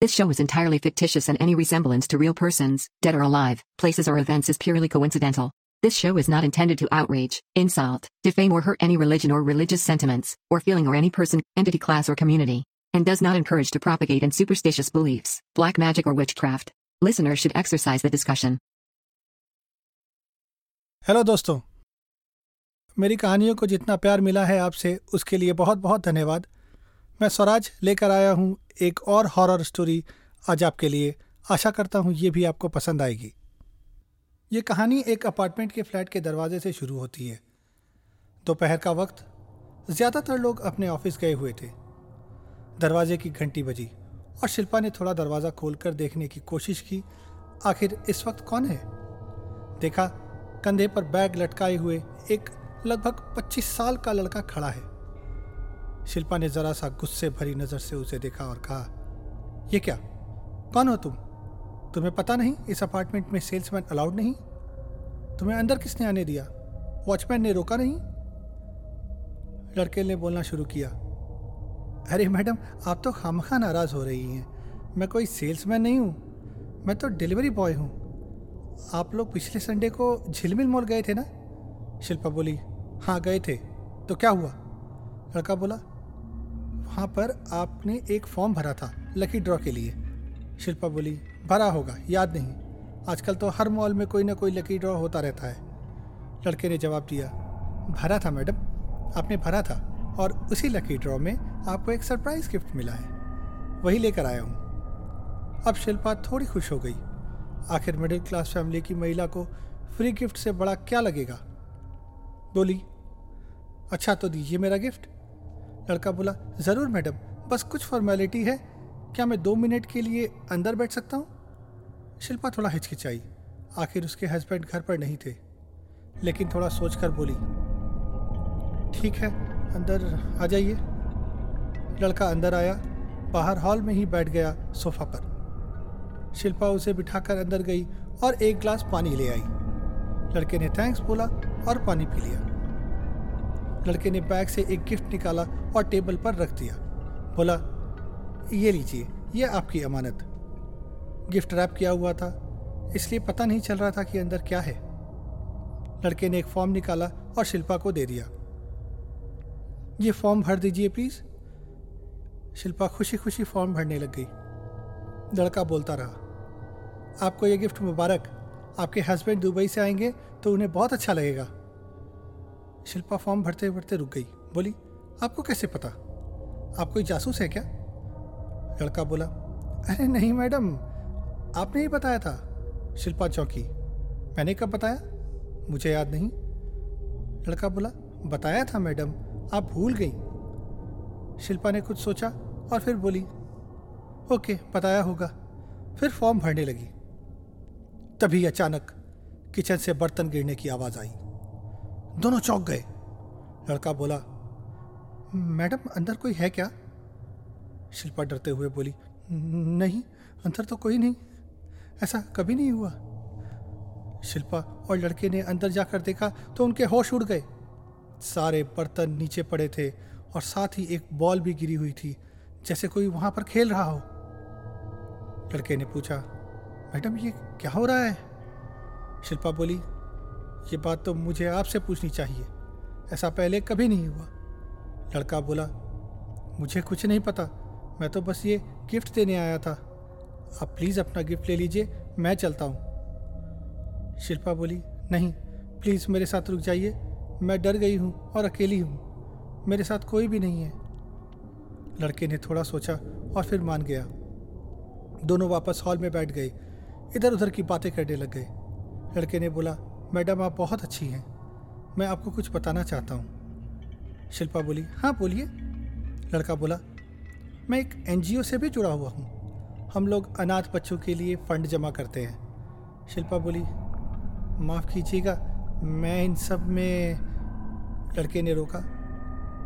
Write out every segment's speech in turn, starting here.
This show is entirely fictitious and any resemblance to real persons, dead or alive, places or events is purely coincidental. This show is not intended to outrage, insult, defame or hurt any religion or religious sentiments, or feeling or any person, entity class or community, and does not encourage to propagate in superstitious beliefs, black magic or witchcraft. Listeners should exercise the discussion. Hello दोस्तों मेरी कहानियों को जितना प्यार मिला है आपसे उसके लिए बहुत बहुत धन्यवाद मैं स्वराज लेकर आया हूँ एक और हॉरर स्टोरी आज आपके लिए। आशा करता हूँ ये भी आपको पसंद आएगी। ये कहानी एक अपार्टमेंट के फ्लैट के दरवाजे से शुरू होती है। दोपहर का वक्त। ज़्यादातर लोग अपने ऑफ़िस गए हुए थे। दरवाजे की घंटी बजी और शिल्पा ने थोड़ा दरवाज़ा खोलकर देखने की कोशिश की, आखिर इस वक्त कौन है? देखा, कंधे पर बैग लटकाए हुए एक लगभग 25 साल का लड़का खड़ा है। शिल्पा ने जरा सा गुस्से भरी नज़र से उसे देखा और कहा, ये क्या? कौन हो तुम? तुम्हें पता नहीं इस अपार्टमेंट में सेल्समैन अलाउड नहीं? तुम्हें अंदर किसने आने दिया? वॉचमैन ने रोका नहीं? लड़के ने बोलना शुरू किया, अरे मैडम, आप तो खामखा नाराज़ हो रही हैं। मैं कोई सेल्समैन नहीं हूँ, मैं तो डिलीवरी बॉय हूँ। आप लोग पिछले संडे को झिलमिल मॉल गए थे ना? शिल्पा बोली हाँ गए थे। तो क्या हुआ? लड़का बोला वहाँ पर आपने एक फॉर्म भरा था, लकी ड्रॉ के लिए। शिल्पा बोली, भरा होगा, याद नहीं। आजकल तो हर मॉल में कोई ना कोई लकी ड्रॉ होता रहता है। लड़के ने जवाब दिया, भरा था, मैडम। आपने भरा था और उसी लकी ड्रॉ में आपको एक सरप्राइज़ गिफ्ट मिला है। वही लेकर आया हूँ। अब शिल्पा थोड़ी खुश हो गई। आखिर मिडिल क्लास फैमिली की महिला को फ्री गिफ्ट से बड़ा क्या लगेगा? बोली अच्छा तो दीजिए मेरा गिफ्ट। लड़का बोला, ज़रूर, मैडम, बस कुछ फॉर्मेलिटी है। क्या मैं दो मिनट के लिए अंदर बैठ सकता हूँ? शिल्पा थोड़ा हिचकिचाई। आखिर उसके हस्बैंड घर पर नहीं थे, लेकिन थोड़ा सोचकर बोली, ठीक है, अंदर आ जाइए। लड़का अंदर आया, बाहर हॉल में ही बैठ गया सोफा पर। शिल्पा उसे बिठाकर अंदर गई और एक ग्लास पानी ले आई। लड़के ने थैंक्स बोला और पानी पी लिया। लड़के ने बैग से एक गिफ्ट निकाला और टेबल पर रख दिया। बोला, ये लीजिए, ये आपकी अमानत। गिफ्ट रैप किया हुआ था। इसलिए पता नहीं चल रहा था कि अंदर क्या है। लड़के ने एक फॉर्म निकाला और शिल्पा को दे दिया। ये फॉर्म भर दीजिए प्लीज़। शिल्पा खुशी खुशी फॉर्म भरने लग गई। लड़का बोलता रहा, आपको ये गिफ्ट मुबारक। आपके हस्बैंड दुबई से आएँगे तो उन्हें बहुत अच्छा लगेगा। शिल्पा फॉर्म भरते भरते रुक गई। बोली, आपको कैसे पता? आप कोई जासूस है क्या? लड़का बोला, अरे नहीं मैडम, आपने ही बताया था। शिल्पा चौकी, मैंने कब बताया? मुझे याद नहीं। लड़का बोला, बताया था मैडम, आप भूल गई। शिल्पा ने कुछ सोचा और फिर बोली, ओके, बताया होगा। फिर फॉर्म भरने लगी। तभी अचानक किचन से बर्तन गिरने की आवाज़ आई। दोनों चौंक गए। लड़का बोला, मैडम, अंदर कोई है क्या? शिल्पा डरते हुए बोली, नहीं, अंदर तो कोई नहीं। ऐसा कभी नहीं हुआ। शिल्पा और लड़के ने अंदर जाकर देखा तो उनके होश उड़ गए। सारे बर्तन नीचे पड़े थे और साथ ही एक बॉल भी गिरी हुई थी, जैसे कोई वहाँ पर खेल रहा हो। लड़के ने पूछा, मैडम, ये क्या हो रहा है? शिल्पा बोली ये बात तो मुझे आपसे पूछनी चाहिए। ऐसा पहले कभी नहीं हुआ। लड़का बोला, मुझे कुछ नहीं पता। मैं तो बस ये गिफ्ट देने आया था। आप प्लीज़ अपना गिफ्ट ले लीजिए, मैं चलता हूँ। शिल्पा बोली, नहीं, प्लीज़ मेरे साथ रुक जाइए। मैं डर गई हूँ और अकेली हूँ। मेरे साथ कोई भी नहीं है। लड़के ने थोड़ा सोचा और फिर मान गया। दोनों वापस हॉल में बैठ गए। इधर उधर की बातें करने लग गए। लड़के ने बोला मैडम, आप बहुत अच्छी हैं। मैं आपको कुछ बताना चाहता हूँ। शिल्पा बोली हाँ बोलिए। लड़का बोला, मैं एक एनजीओ से भी जुड़ा हुआ हूँ। हम लोग अनाथ बच्चों के लिए फंड जमा करते हैं। शिल्पा बोली, माफ़ कीजिएगा, मैं इन सब में लड़के ने रोका।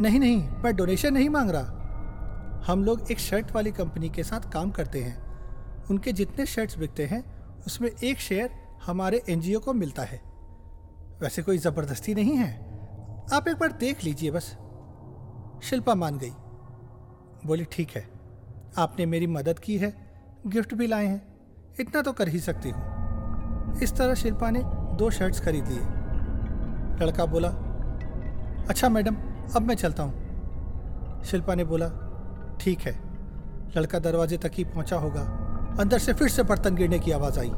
नहीं नहीं, मैं डोनेशन नहीं मांग रहा। हम लोग एक शर्ट वाली कंपनी के साथ काम करते हैं। उनके जितने शर्ट्स बिकते हैं, उसमें एक शेयर हमारे एनजीओ को मिलता है। वैसे कोई ज़बरदस्ती नहीं है। आप एक बार देख लीजिए बस। शिल्पा मान गई। बोली, ठीक है। आपने मेरी मदद की है। गिफ्ट भी लाए हैं। इतना तो कर ही सकती हूँ। इस तरह शिल्पा ने दो शर्ट्स खरीद लिए। लड़का बोला अच्छा मैडम, अब मैं चलता हूँ। शिल्पा ने बोला, ठीक है। लड़का दरवाजे तक ही पहुँचा होगा। अंदर से फिर से बर्तन गिरने की आवाज़ आई।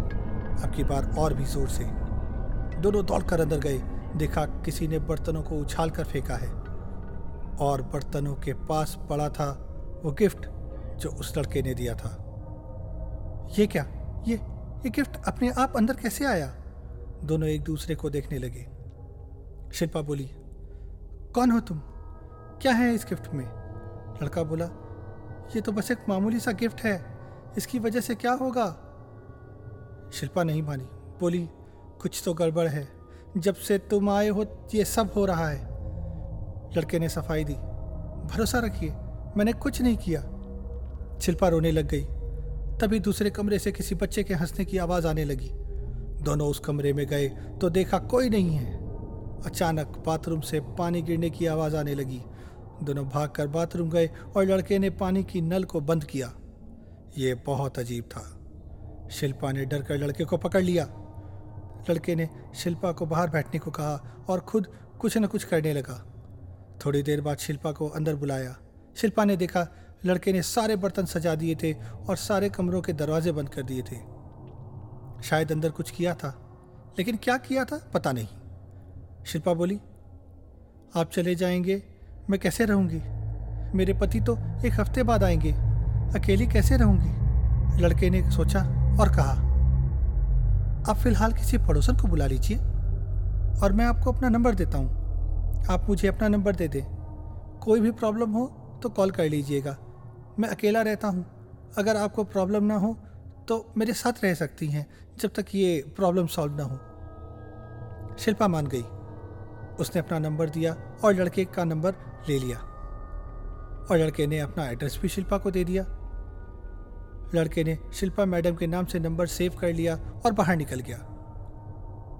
अब की बार और भी ज़ोर से। दोनों दौड़कर अंदर गए। देखा किसी ने बर्तनों को उछाल कर फेंका है। और बर्तनों के पास पड़ा था वो गिफ्ट जो उस लड़के ने दिया था। ये क्या? ये ये गिफ्ट अपने आप अंदर कैसे आया? दोनों एक दूसरे को देखने लगे। शिल्पा बोली, कौन हो तुम? क्या है इस गिफ्ट में? लड़का बोला, ये तो बस एक मामूली सा गिफ्ट है। इसकी वजह से क्या होगा? शिल्पा नहीं मानी। बोली, कुछ तो गड़बड़ है। जब से तुम आए हो, ये सब हो रहा है। लड़के ने सफ़ाई दी। भरोसा रखिए, मैंने कुछ नहीं किया। शिल्पा रोने लग गई। तभी दूसरे कमरे से किसी बच्चे के हंसने की आवाज़ आने लगी। दोनों उस कमरे में गए तो देखा कोई नहीं है। अचानक बाथरूम से पानी गिरने की आवाज़ आने लगी। दोनों भागकर बाथरूम गए और लड़के ने पानी की नल को बंद किया। ये बहुत अजीब था। शिल्पा ने डर कर लड़के को पकड़ लिया। लड़के ने शिल्पा को बाहर बैठने को कहा और खुद कुछ न कुछ करने लगा। थोड़ी देर बाद शिल्पा को अंदर बुलाया। शिल्पा ने देखा लड़के ने सारे बर्तन सजा दिए थे और सारे कमरों के दरवाजे बंद कर दिए थे। शायद अंदर कुछ किया था, लेकिन क्या किया था पता नहीं। शिल्पा बोली, आप चले जाएँगे, मैं कैसे रहूँगी? मेरे पति तो एक हफ़्ते बाद आएँगे, अकेली कैसे रहूँगी? लड़के ने सोचा और कहा, आप फ़िलहाल किसी पड़ोसन को बुला लीजिए और मैं आपको अपना नंबर देता हूँ। आप मुझे अपना नंबर दे दें। कोई भी प्रॉब्लम हो तो कॉल कर लीजिएगा। मैं अकेला रहता हूँ। अगर आपको प्रॉब्लम ना हो तो मेरे साथ रह सकती हैं जब तक ये प्रॉब्लम सॉल्व ना हो। शिल्पा मान गई। उसने अपना नंबर दिया और लड़के का नंबर ले लिया। और लड़के ने अपना एड्रेस भी शिल्पा को दे दिया। लड़के ने शिल्पा मैडम के नाम से नंबर सेव कर लिया और बाहर निकल गया।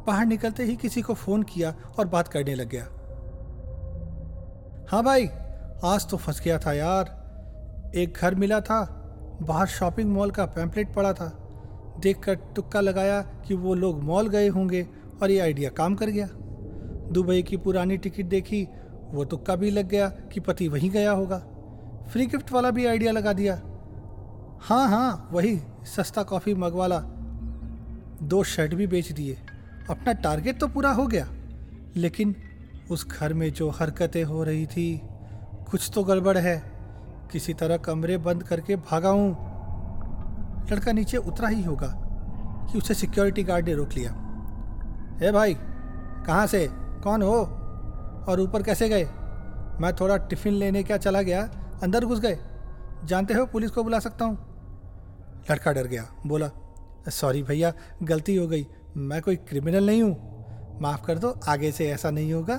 बाहर निकलते ही किसी को फ़ोन किया और बात करने लग गया। हाँ भाई, आज तो फंस गया था यार। एक घर मिला था, बाहर शॉपिंग मॉल का पैम्पलेट पड़ा था। देखकर तुक्का लगाया कि वो लोग मॉल गए होंगे और ये आइडिया काम कर गया। दुबई की पुरानी टिकट देखी, वो तुक्का भी लग गया कि पति वहीं गया होगा। फ्री गिफ्ट वाला भी आइडिया लगा दिया। हाँ हाँ वही सस्ता कॉफ़ी मगवाला। दो शर्ट भी बेच दिए। अपना टारगेट तो पूरा हो गया। लेकिन उस घर में जो हरकतें हो रही थी, कुछ तो गड़बड़ है। किसी तरह कमरे बंद करके भागा हूँ। लड़का नीचे उतरा ही होगा कि उसे सिक्योरिटी गार्ड ने रोक लिया। हे भाई, कहाँ से? कौन हो? और ऊपर कैसे गए? मैं थोड़ा टिफ़िन लेने क्या चला गया? अंदर घुस गए। जानते हो पुलिस को बुला सकता हूँ? लड़का डर गया। बोला, सॉरी भैया, गलती हो गई। मैं कोई क्रिमिनल नहीं हूँ। माफ़ कर दो, आगे से ऐसा नहीं होगा।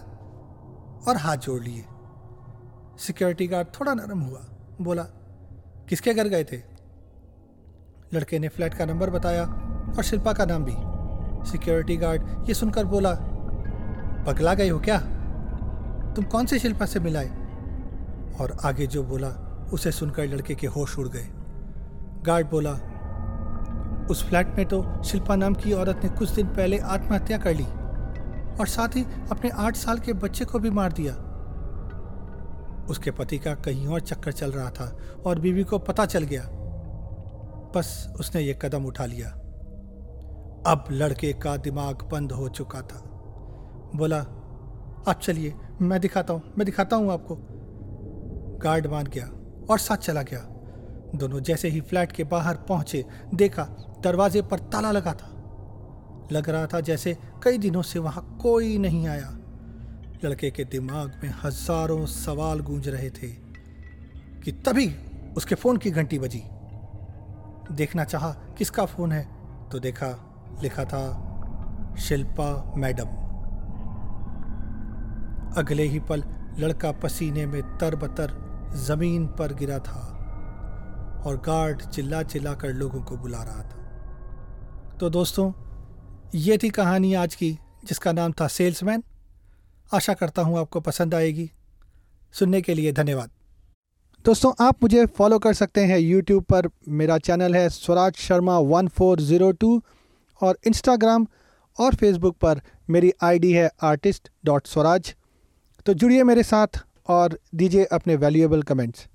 और हाथ जोड़ लिए। सिक्योरिटी गार्ड थोड़ा नरम हुआ। बोला, किसके घर गए थे? लड़के ने फ्लैट का नंबर बताया और शिल्पा का नाम भी। सिक्योरिटी गार्ड ये सुनकर बोला, पगला गए हो क्या? तुम कौन से शिल्पा से मिलाए? और आगे जो बोला, उसे सुनकर लड़के के होश उड़ गए। गार्ड बोला, उस फ्लैट में तो शिल्पा नाम की औरत ने कुछ दिन पहले आत्महत्या कर ली और साथ ही अपने आठ साल के बच्चे को भी मार दिया। उसके पति का कहीं और चक्कर चल रहा था और बीवी को पता चल गया। बस उसने ये कदम उठा लिया। अब लड़के का दिमाग बंद हो चुका था। बोला, आप चलिए, मैं दिखाता हूँ, मैं दिखाता हूँ आपको। गार्ड मान गया और साथ चला गया। दोनों जैसे ही फ्लैट के बाहर पहुँचे, देखा दरवाजे पर ताला लगा था। लग रहा था जैसे कई दिनों से वहाँ कोई नहीं आया। लड़के के दिमाग में हज़ारों सवाल गूंज रहे थे कि तभी उसके फ़ोन की घंटी बजी। देखना चाहा किसका फ़ोन है तो देखा, लिखा था, शिल्पा मैडम। अगले ही पल लड़का पसीने में तरबतर ज़मीन पर गिरा था। और गार्ड चिल्ला चिल्ला कर लोगों को बुला रहा था। तो दोस्तों, ये थी कहानी आज की, जिसका नाम था सेल्समैन। आशा करता हूँ आपको पसंद आएगी। सुनने के लिए धन्यवाद। दोस्तों, आप मुझे फॉलो कर सकते हैं यूट्यूब पर। मेरा चैनल है Swaraj Sharma one four zero two और इंस्टाग्राम और फेसबुक पर मेरी आईडी है आर्टिस्ट डॉट स्वराज। तो जुड़िए मेरे साथ और दीजिए अपने वैल्यूएबल कमेंट्स